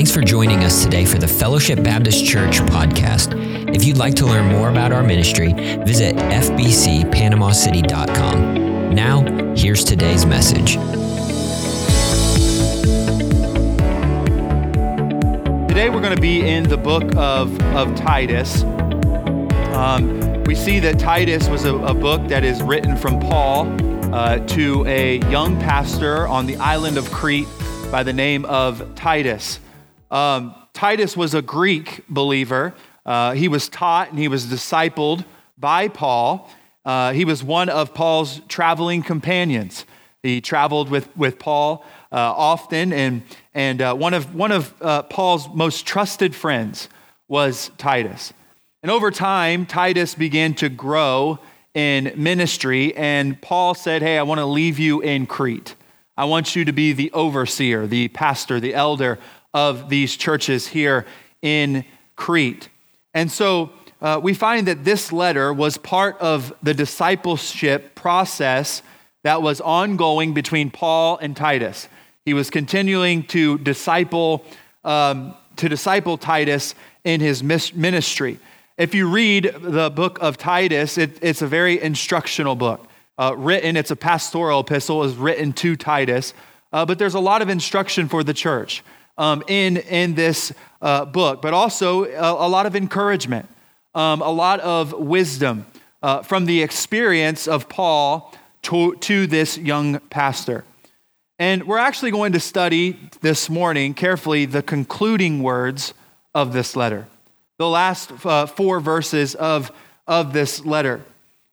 Thanks for joining us today for the Fellowship Baptist Church podcast. If you'd like to learn more about our ministry, visit fbcpanamacity.com. Now, here's today's message. Today we're going to be in the book of, of Titus. Um, we see that Titus was a, a, book that is written from Paul uh, to a young pastor on the island of Crete by the name of Titus. Um, Titus was a Greek believer. Uh, he was taught and he was discipled by Paul. Uh, he was one of Paul's traveling companions. He traveled with, with Paul uh, often, and, and uh, one of, one of uh, Paul's most trusted friends was Titus. And over time, Titus began to grow in ministry, and Paul said, Hey, I want to leave you in Crete. I want you to be the overseer, the pastor, the elder of these churches here in Crete. And so uh, we find that this letter was part of the discipleship process that was ongoing between Paul and Titus. He was continuing to disciple, um, to disciple Titus in his ministry. If you read the book of Titus, it, it's a very instructional book. Uh, written, it's a pastoral epistle, is written to Titus, uh, but there's a lot of instruction for the church um, in, in this uh, book, but also a, a lot of encouragement, um, a lot of wisdom uh, from the experience of Paul to, to this young pastor. And we're actually going to study this morning carefully the concluding words of this letter, the last uh, four verses of, of this letter.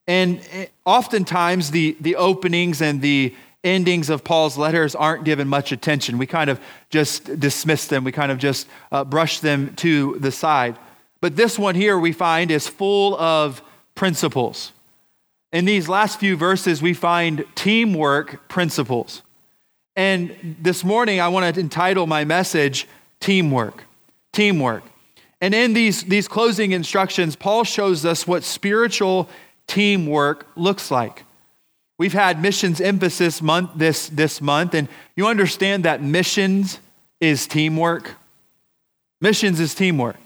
And eh, oftentimes, the, the openings and the endings of Paul's letters aren't given much attention. We kind of just dismiss them, we kind of just uh, brush them to the side. But this one here we find is full of principles. In these last few verses, we find teamwork principles. And this morning, I want to entitle my message Teamwork. Teamwork. And in these, these closing instructions, Paul shows us what spiritual teamwork looks like. We've had missions emphasis month this, this month, and you understand that missions is teamwork. Missions is teamwork.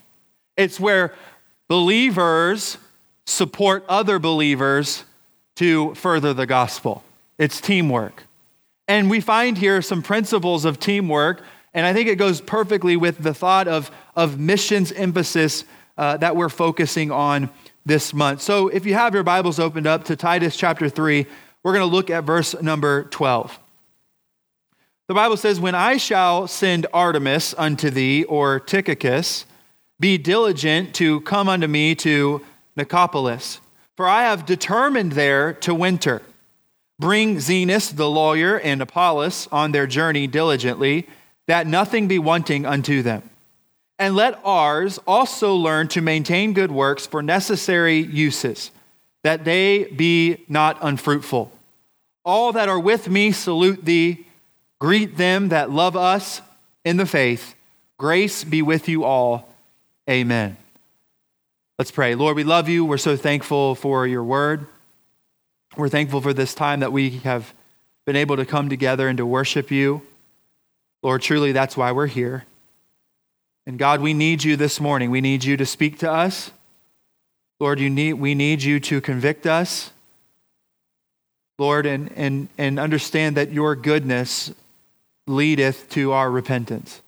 It's where believers support other believers to further the gospel. It's teamwork. And we find here some principles of teamwork, and I think it goes perfectly with the thought of, of missions emphasis uh, that we're focusing on this month. So if you have your Bibles opened up to Titus chapter 3, we're going to look at verse number 12. The Bible says, When I shall send Artemas unto thee, or Tychicus, be diligent to come unto me to Nicopolis, for I have determined there to winter. Bring Zenas the lawyer and Apollos on their journey diligently, that nothing be wanting unto them. And let ours also learn to maintain good works for necessary uses that they be not unfruitful. All that are with me salute thee. Greet them that love us in the faith. Grace be with you all. Amen. Let's pray. Lord, we love you. We're so thankful for your word. We're thankful for this time that we have been able to come together and to worship you. Lord, truly that's why we're here. And God, we need you this morning. We need you to speak to us. Lord, you need, we need you to convict us, Lord, and, and, and understand that your goodness leadeth to our repentance.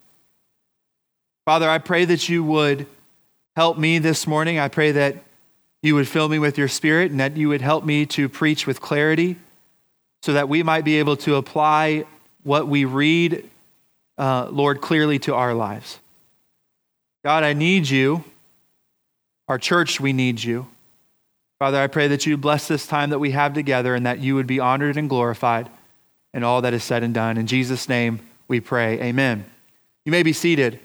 Father, I pray that you would help me this morning. I pray that you would fill me with your spirit and that you would help me to preach with clarity so that we might be able to apply what we read, uh, Lord, clearly to our lives. God, I need you. Our church, we need you. Father, I pray that you bless this time that we have together and that you would be honored and glorified in all that is said and done. In Jesus' name we pray. Amen. You may be seated.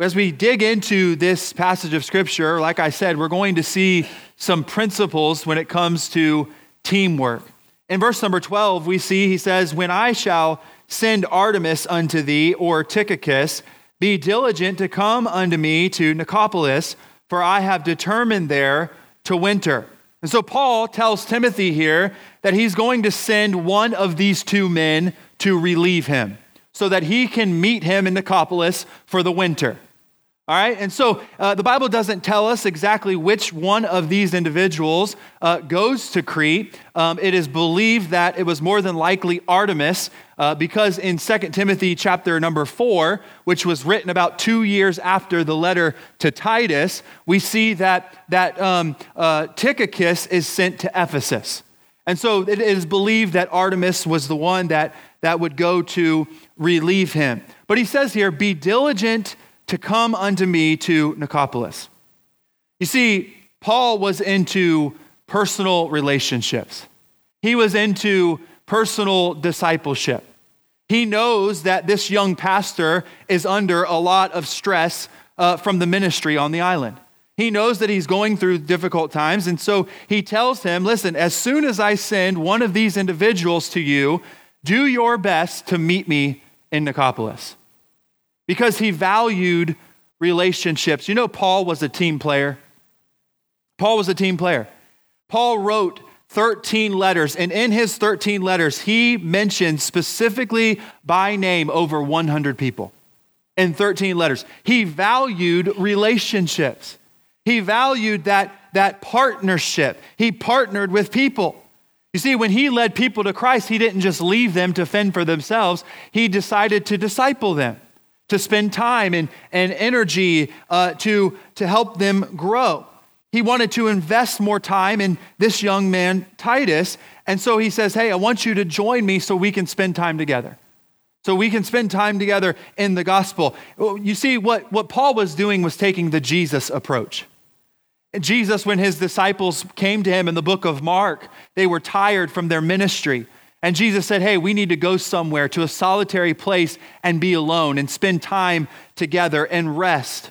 As we dig into this passage of Scripture, like I said, we're going to see some principles when it comes to teamwork. In verse number 12, we see he says, When I shall send Artemas unto thee, or Tychicus, be diligent to come unto me to Nicopolis for I have determined there to winter. And so Paul tells Timothy here that he's going to send one of these two men to relieve him. so that he can meet him in Nicopolis for the winter. All right, and so uh, the Bible doesn't tell us exactly which one of these individuals uh, goes to Crete. Um, it is believed that it was more than likely Artemas, uh, because in 2 Timothy chapter number 4, which was written about two years after the letter to Titus, we see that, that um, uh, Tychicus is sent to Ephesus. And so it is believed that Artemas was the one that, that would go to relieve him. But he says here, be diligent to come unto me to Nicopolis. You see, Paul was into personal relationships, he was into personal discipleship. He knows that this young pastor is under a lot of stress uh, from the ministry on the island. He knows that he's going through difficult times, and so he tells him, Listen, as soon as I send one of these individuals to you, do your best to meet me in Nicopolis because he valued relationships. You know, Paul was a team player. Paul was a team player. Paul wrote 13 letters, and in his 13 letters, he mentioned specifically by name over 100 people in 13 letters. He valued relationships, he valued that, that partnership. He partnered with people. You see, when he led people to Christ, he didn't just leave them to fend for themselves, he decided to disciple them to spend time and, and energy uh, to, to help them grow. He wanted to invest more time in this young man, Titus. And so he says, Hey, I want you to join me so we can spend time together. So we can spend time together in the gospel. You see, what, what Paul was doing was taking the Jesus approach. Jesus, when his disciples came to him in the book of Mark, they were tired from their ministry. And Jesus said, Hey, we need to go somewhere to a solitary place and be alone and spend time together and rest.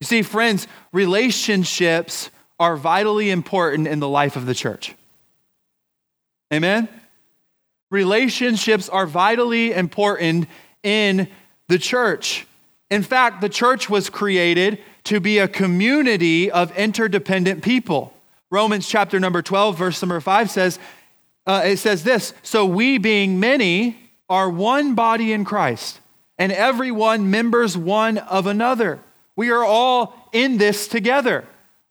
You see, friends, relationships are vitally important in the life of the church. Amen? Relationships are vitally important in the church. In fact, the church was created to be a community of interdependent people. Romans chapter number 12, verse number 5 says, uh, it says this So we, being many, are one body in Christ, and everyone members one of another. We are all in this together.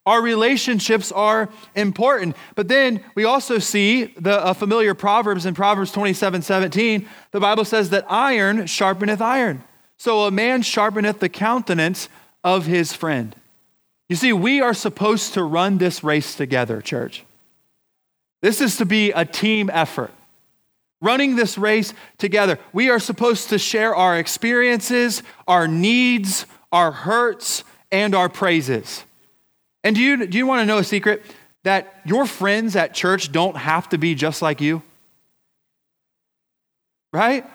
Our relationships are important. But then we also see the uh, familiar Proverbs in Proverbs 27 17. The Bible says that iron sharpeneth iron. So a man sharpeneth the countenance of his friend. You see, we are supposed to run this race together, church. This is to be a team effort. Running this race together. We are supposed to share our experiences, our needs, our hurts, and our praises. And do you, do you want to know a secret? That your friends at church don't have to be just like you? Right?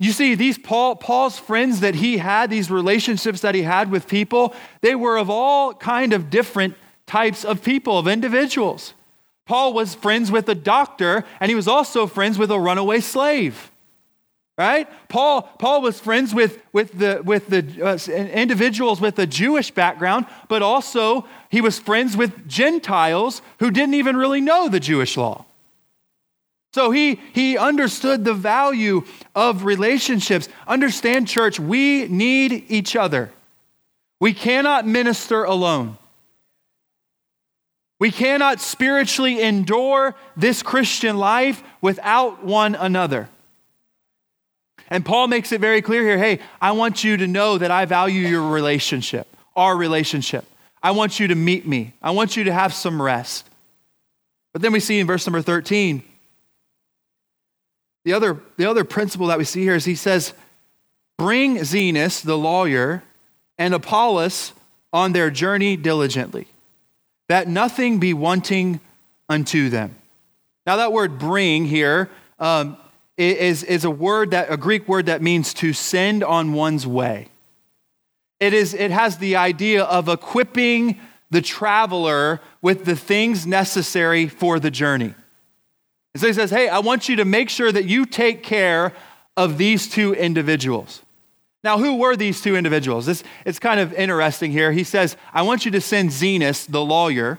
You see, these Paul, Paul's friends that he had, these relationships that he had with people, they were of all kind of different types of people, of individuals. Paul was friends with a doctor, and he was also friends with a runaway slave. Right? Paul, Paul was friends with, with the, with the uh, individuals with a Jewish background, but also he was friends with Gentiles who didn't even really know the Jewish law. So he, he understood the value of relationships. Understand, church, we need each other. We cannot minister alone. We cannot spiritually endure this Christian life without one another. And Paul makes it very clear here hey, I want you to know that I value your relationship, our relationship. I want you to meet me, I want you to have some rest. But then we see in verse number 13, the other, the other principle that we see here is he says, Bring Zenas, the lawyer, and Apollos on their journey diligently that nothing be wanting unto them. Now, that word bring here um, is is, a word that, a Greek word that means to send on one's way. It, is, it has the idea of equipping the traveler with the things necessary for the journey. And so he says, Hey, I want you to make sure that you take care of these two individuals. Now, who were these two individuals? This, it's kind of interesting here. He says, I want you to send Zenas, the lawyer,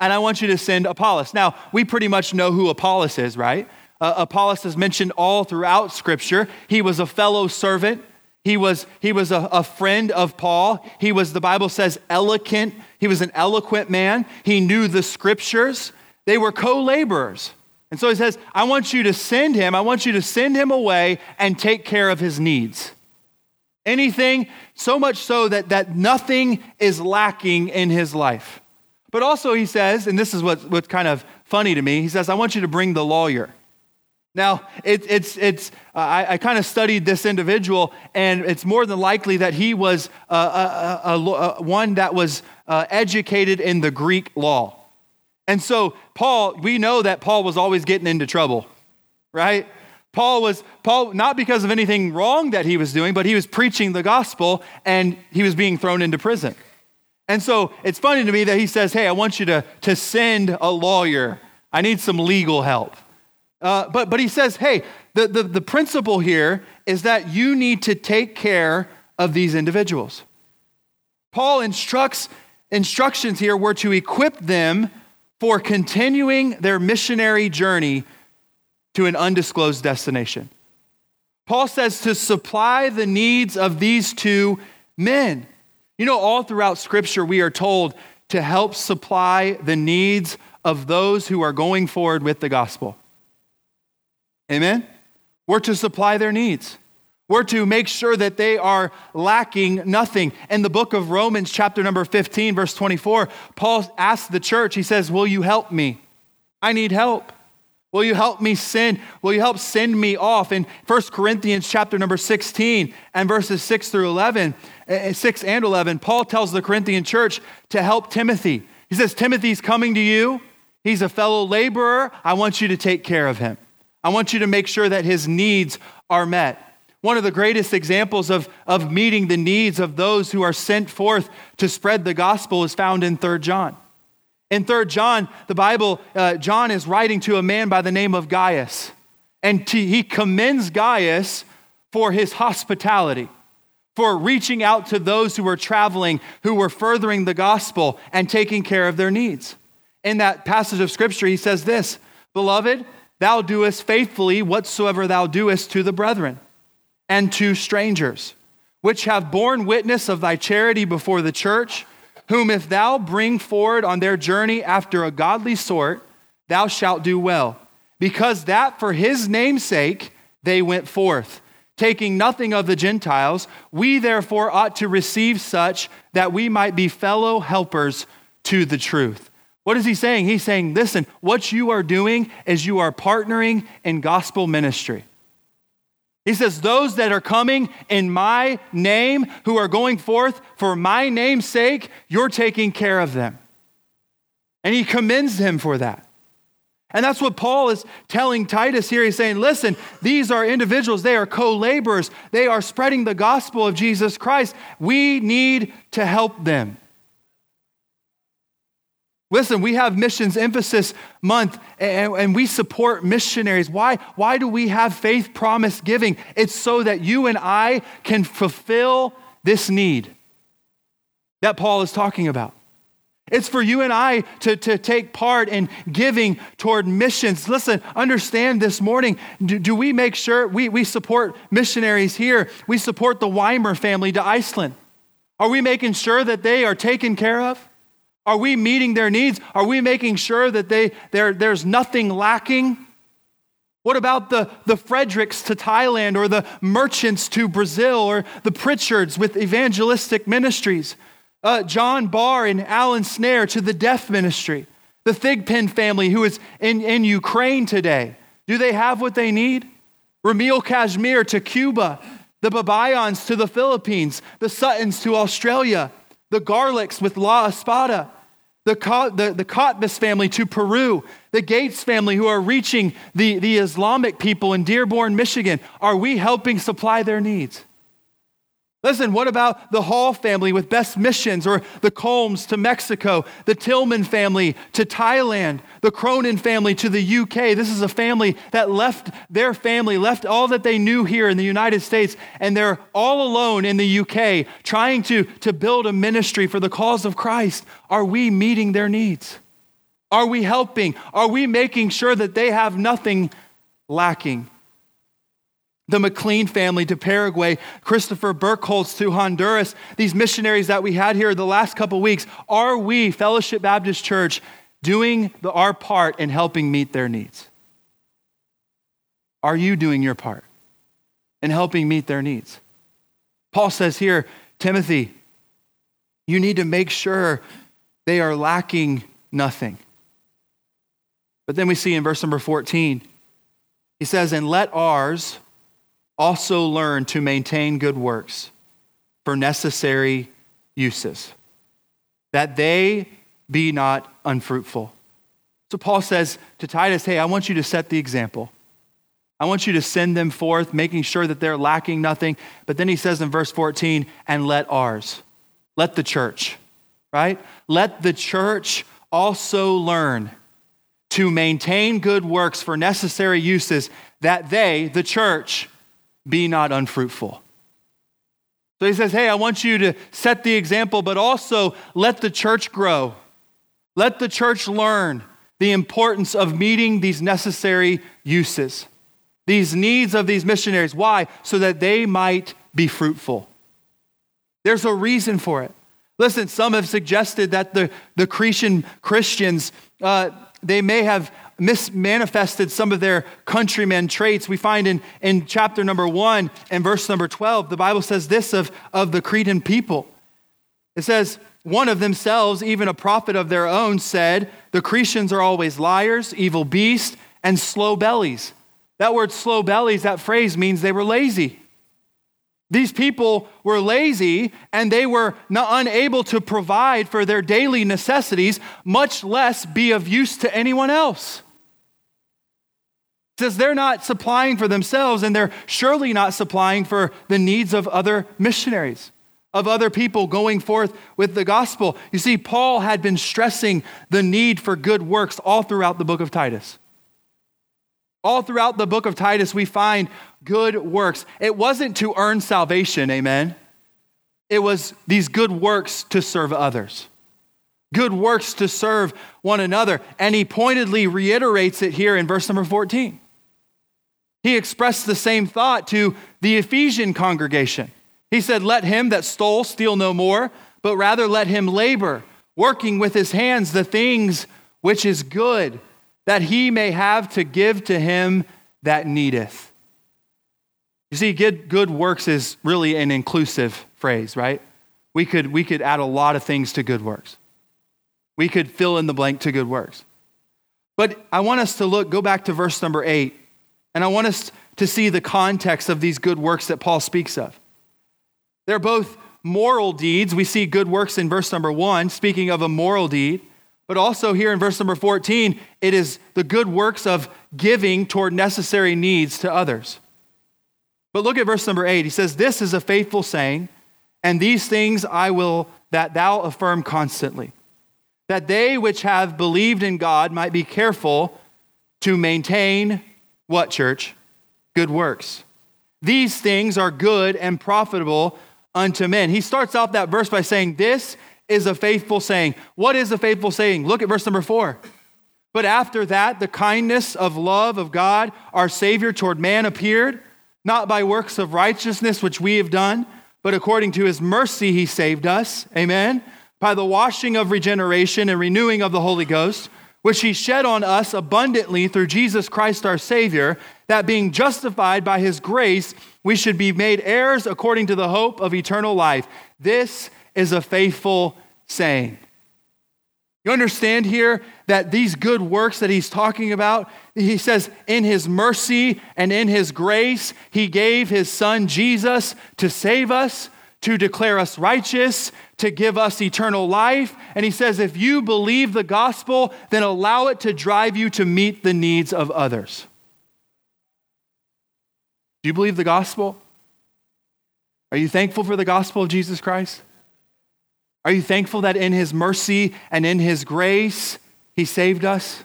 and I want you to send Apollos. Now, we pretty much know who Apollos is, right? Uh, Apollos is mentioned all throughout Scripture. He was a fellow servant. He was, he was a, a friend of Paul. He was, the Bible says, eloquent. He was an eloquent man. He knew the Scriptures. They were co laborers. And so he says, I want you to send him, I want you to send him away and take care of his needs. Anything, so much so that, that nothing is lacking in his life. But also, he says, and this is what, what's kind of funny to me, he says, I want you to bring the lawyer. Now, it, it's, it's, uh, I, I kind of studied this individual, and it's more than likely that he was uh, a, a, a, one that was uh, educated in the Greek law. And so, Paul, we know that Paul was always getting into trouble, right? Paul was, Paul, not because of anything wrong that he was doing, but he was preaching the gospel and he was being thrown into prison. And so it's funny to me that he says, Hey, I want you to, to send a lawyer. I need some legal help. Uh, but, but he says, Hey, the, the, the principle here is that you need to take care of these individuals. Paul instructs, instructions here were to equip them for continuing their missionary journey to an undisclosed destination. Paul says to supply the needs of these two men. You know, all throughout Scripture, we are told to help supply the needs of those who are going forward with the gospel. Amen? We're to supply their needs. We're to make sure that they are lacking nothing. In the book of Romans, chapter number 15, verse 24, Paul asks the church, he says, Will you help me? I need help. Will you help me send? Will you help send me off? In 1 Corinthians chapter number 16 and verses 6 through 11, eh, eh, 6 and 11, Paul tells the Corinthian church to help Timothy. He says, Timothy's coming to you. He's a fellow laborer. I want you to take care of him. I want you to make sure that his needs are met. One of the greatest examples of, of meeting the needs of those who are sent forth to spread the gospel is found in 3 John. In 3 John, the Bible, uh, John is writing to a man by the name of Gaius. And he commends Gaius for his hospitality, for reaching out to those who were traveling, who were furthering the gospel and taking care of their needs. In that passage of scripture, he says this Beloved, thou doest faithfully whatsoever thou doest to the brethren and to strangers, which have borne witness of thy charity before the church whom if thou bring forward on their journey after a godly sort, thou shalt do well, because that for his name's sake they went forth. Taking nothing of the Gentiles, we therefore ought to receive such that we might be fellow helpers to the truth. What is he saying? He's saying, listen, what you are doing is you are partnering in gospel ministry. He says, Those that are coming in my name, who are going forth for my name's sake, you're taking care of them. And he commends him for that. And that's what Paul is telling Titus here. He's saying, listen, these are individuals, they are co laborers, they are spreading the gospel of Jesus Christ. We need to help them. Listen, we have missions emphasis month and, and, we support missionaries. Why? Why do we have faith promise giving? It's so that you and I can fulfill this need that Paul is talking about. It's for you and I to, to take part in giving toward missions. Listen, understand this morning, do, do we make sure we, we support missionaries here? We support the Weimer family to Iceland. Are we making sure that they are taken care of? Are we meeting their needs? Are we making sure that they, there's nothing lacking? What about the, the Fredericks to Thailand or the merchants to Brazil or the Pritchards with evangelistic ministries? Uh, John Barr and Alan Snare to the deaf ministry. The Thigpen family who is in, in Ukraine today. Do they have what they need? Ramil Kashmir to Cuba. The Babayans to the Philippines. The Suttons to Australia. The Garlicks with La Espada the, the, the Kotbis family to Peru, the Gates family who are reaching the, the Islamic people in Dearborn, Michigan. Are we helping supply their needs? Listen, what about the Hall family with Best Missions or the Combs to Mexico, the Tillman family to Thailand, the Cronin family to the UK? This is a family that left their family, left all that they knew here in the United States, and they're all alone in the UK trying to, to build a ministry for the cause of Christ. Are we meeting their needs? Are we helping? Are we making sure that they have nothing lacking? The McLean family to Paraguay, Christopher Burkholz to Honduras, these missionaries that we had here the last couple weeks, are we, Fellowship Baptist Church, doing the, our part in helping meet their needs? Are you doing your part in helping meet their needs? Paul says here, Timothy, you need to make sure they are lacking nothing. But then we see in verse number 14, he says, And let ours also learn to maintain good works for necessary uses, that they be not unfruitful. So Paul says to Titus, Hey, I want you to set the example. I want you to send them forth, making sure that they're lacking nothing. But then he says in verse 14, and let ours, let the church, right? Let the church also learn to maintain good works for necessary uses, that they, the church, be not unfruitful. So he says, Hey, I want you to set the example, but also let the church grow. Let the church learn the importance of meeting these necessary uses, these needs of these missionaries. Why? So that they might be fruitful. There's a reason for it. Listen, some have suggested that the, the Cretan Christians, uh, they may have mismanifested some of their countrymen traits. We find in, in chapter number one and verse number 12, the Bible says this of, of the Cretan people. It says, one of themselves, even a prophet of their own, said, The Cretans are always liars, evil beasts, and slow bellies. That word slow bellies, that phrase means they were lazy. These people were lazy and they were not unable to provide for their daily necessities, much less be of use to anyone else. Says they're not supplying for themselves and they're surely not supplying for the needs of other missionaries, of other people going forth with the gospel. You see, Paul had been stressing the need for good works all throughout the book of Titus. All throughout the book of Titus, we find good works. It wasn't to earn salvation, amen. It was these good works to serve others good works to serve one another. And he pointedly reiterates it here in verse number 14. He expressed the same thought to the Ephesian congregation. He said, Let him that stole steal no more, but rather let him labor, working with his hands the things which is good, that he may have to give to him that needeth. You see, good, good works is really an inclusive phrase, right? We could, we could add a lot of things to good works. We could fill in the blank to good works. But I want us to look, go back to verse number eight and I want us to see the context of these good works that Paul speaks of. They're both moral deeds. We see good works in verse number one, speaking of a moral deed. But also here in verse number 14, it is the good works of giving toward necessary needs to others. But look at verse number 8. He says, This is a faithful saying, and these things I will that thou affirm constantly, that they which have believed in God might be careful to maintain what, church? Good works. These things are good and profitable unto men. He starts off that verse by saying, This is a faithful saying. What is a faithful saying? Look at verse number four. But after that, the kindness of love of God, our Savior, toward man appeared, not by works of righteousness which we have done, but according to his mercy he saved us. Amen. By the washing of regeneration and renewing of the Holy Ghost which he shed on us abundantly through Jesus Christ our Savior, that being justified by his grace, we should be made heirs according to the hope of eternal life. This is a faithful saying. You understand here that these good works that he's talking about, he says, in his mercy and in his grace, he gave his son Jesus to save us to declare us righteous, to give us eternal life. And he says, if you believe the gospel, then allow it to drive you to meet the needs of others. Do you believe the gospel? Are you thankful for the gospel of Jesus Christ? Are you thankful that in his mercy and in his grace, he saved us?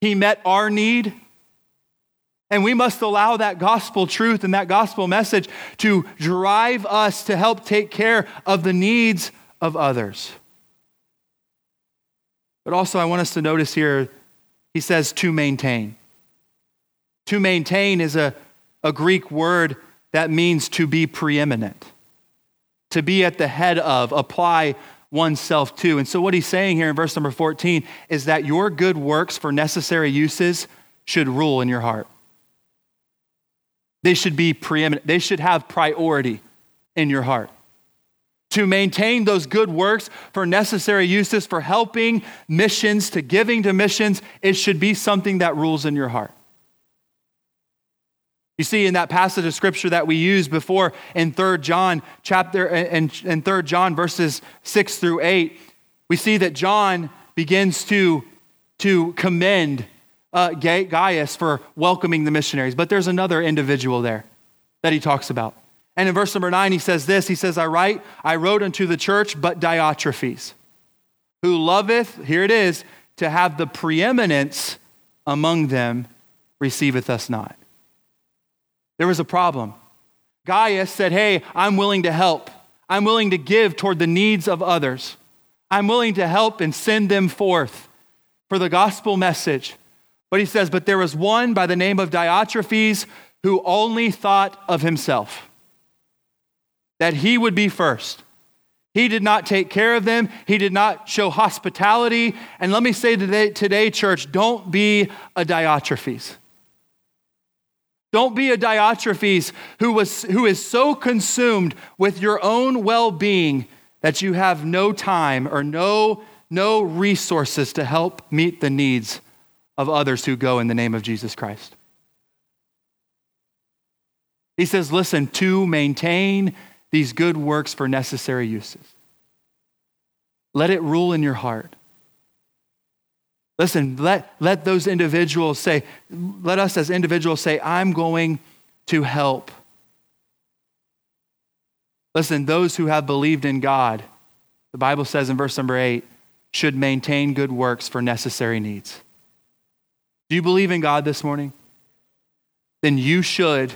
He met our need. And we must allow that gospel truth and that gospel message to drive us to help take care of the needs of others. But also, I want us to notice here, he says to maintain. To maintain is a, a Greek word that means to be preeminent, to be at the head of, apply oneself to. And so, what he's saying here in verse number 14 is that your good works for necessary uses should rule in your heart. They should be preeminent, they should have priority in your heart. To maintain those good works for necessary uses, for helping missions, to giving to missions, it should be something that rules in your heart. You see, in that passage of scripture that we used before in 3 John chapter and in 3 John verses 6 through 8, we see that John begins to, to commend uh, Gaius for welcoming the missionaries. But there's another individual there that he talks about. And in verse number 9, he says this He says, I write, I wrote unto the church, but Diotrephes, who loveth, here it is, to have the preeminence among them, receiveth us not. There was a problem. Gaius said, Hey, I'm willing to help. I'm willing to give toward the needs of others. I'm willing to help and send them forth for the gospel message. But he says, But there was one by the name of Diotrephes who only thought of himself, that he would be first. He did not take care of them. He did not show hospitality. And let me say today, today church, don't be a Diotrephes. Don't be a Diotrephes who, was, who is so consumed with your own well being that you have no time or no, no resources to help meet the needs of others who go in the name of Jesus Christ. He says, listen, to maintain these good works for necessary uses, let it rule in your heart. Listen, let, let those individuals say, let us as individuals say, I'm going to help. Listen, those who have believed in God, the Bible says in verse number eight, should maintain good works for necessary needs. Do you believe in God this morning? Then you should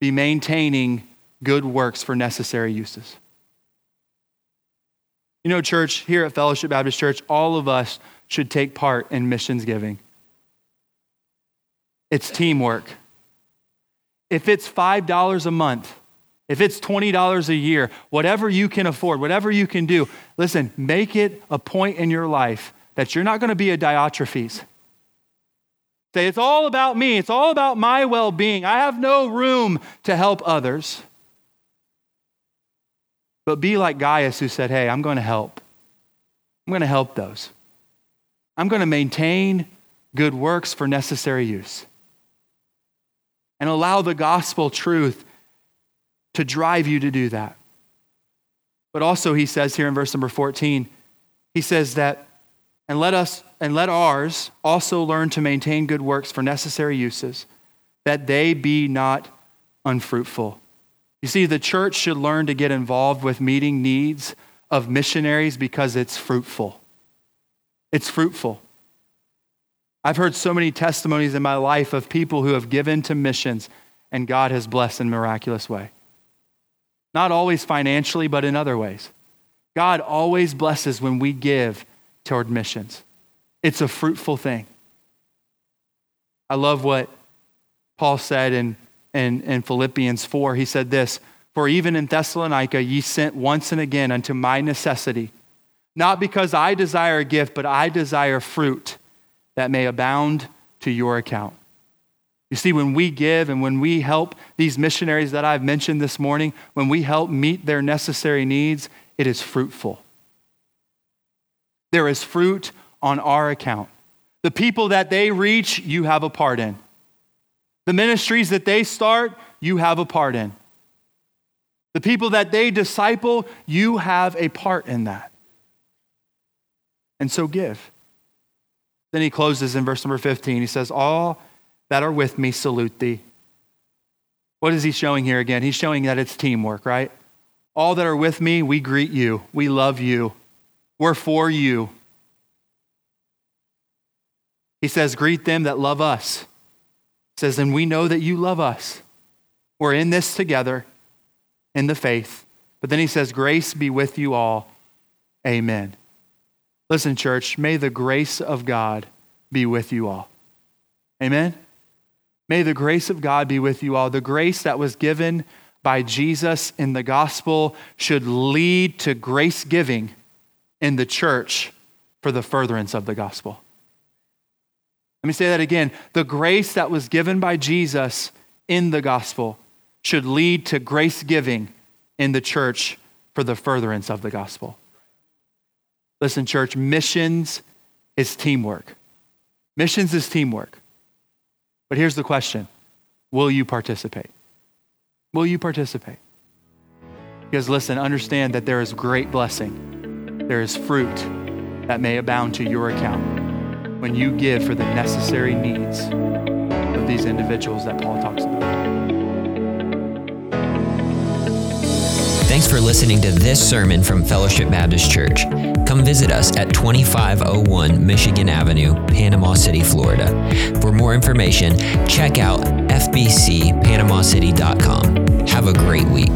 be maintaining good works for necessary uses. You know, church, here at Fellowship Baptist Church, all of us should take part in missions giving. It's teamwork. If it's $5 a month, if it's $20 a year, whatever you can afford, whatever you can do, listen, make it a point in your life that you're not going to be a Diotrephes. Say, it's all about me. It's all about my well being. I have no room to help others. But be like Gaius, who said, hey, I'm going to help. I'm going to help those. I'm going to maintain good works for necessary use. And allow the gospel truth to drive you to do that. But also, he says here in verse number 14, he says that, and let us, and let ours also learn to maintain good works for necessary uses, that they be not unfruitful. You see, the church should learn to get involved with meeting needs of missionaries because it's fruitful. It's fruitful. I've heard so many testimonies in my life of people who have given to missions and God has blessed in miraculous way. Not always financially, but in other ways. God always blesses when we give toward missions. It's a fruitful thing. I love what Paul said in, in, in Philippians 4. He said this For even in Thessalonica ye sent once and again unto my necessity not because I desire a gift, but I desire fruit that may abound to your account. You see, when we give and when we help these missionaries that I've mentioned this morning, when we help meet their necessary needs, it is fruitful. There is fruit on our account. The people that they reach, you have a part in. The ministries that they start, you have a part in. The people that they disciple, you have a part in that and so give. Then he closes in verse number 15. He says, All that are with me salute thee. What is he showing here again? He's showing that it's teamwork, right? All that are with me, we greet you. We love you. We're for you. He says, Greet them that love us. He says, And we know that you love us. We're in this together in the faith. But then he says, Grace be with you all. Amen. Listen, church, may the grace of God be with you all. Amen? May the grace of God be with you all. The grace that was given by Jesus in the gospel should lead to grace giving in the church for the furtherance of the gospel. Let me say that again. The grace that was given by Jesus in the gospel should lead to grace giving in the church for the furtherance of the gospel. Listen, church, missions is teamwork. Missions is teamwork. But here's the question Will you participate? Will you participate? Because listen, understand that there is great blessing, there is fruit that may abound to your account when you give for the necessary needs of these individuals that Paul talks about. Thanks for listening to this sermon from Fellowship Baptist Church. Come visit us at 2501 Michigan Avenue, Panama City, Florida. For more information, check out fbcpanamacity.com. Have a great week.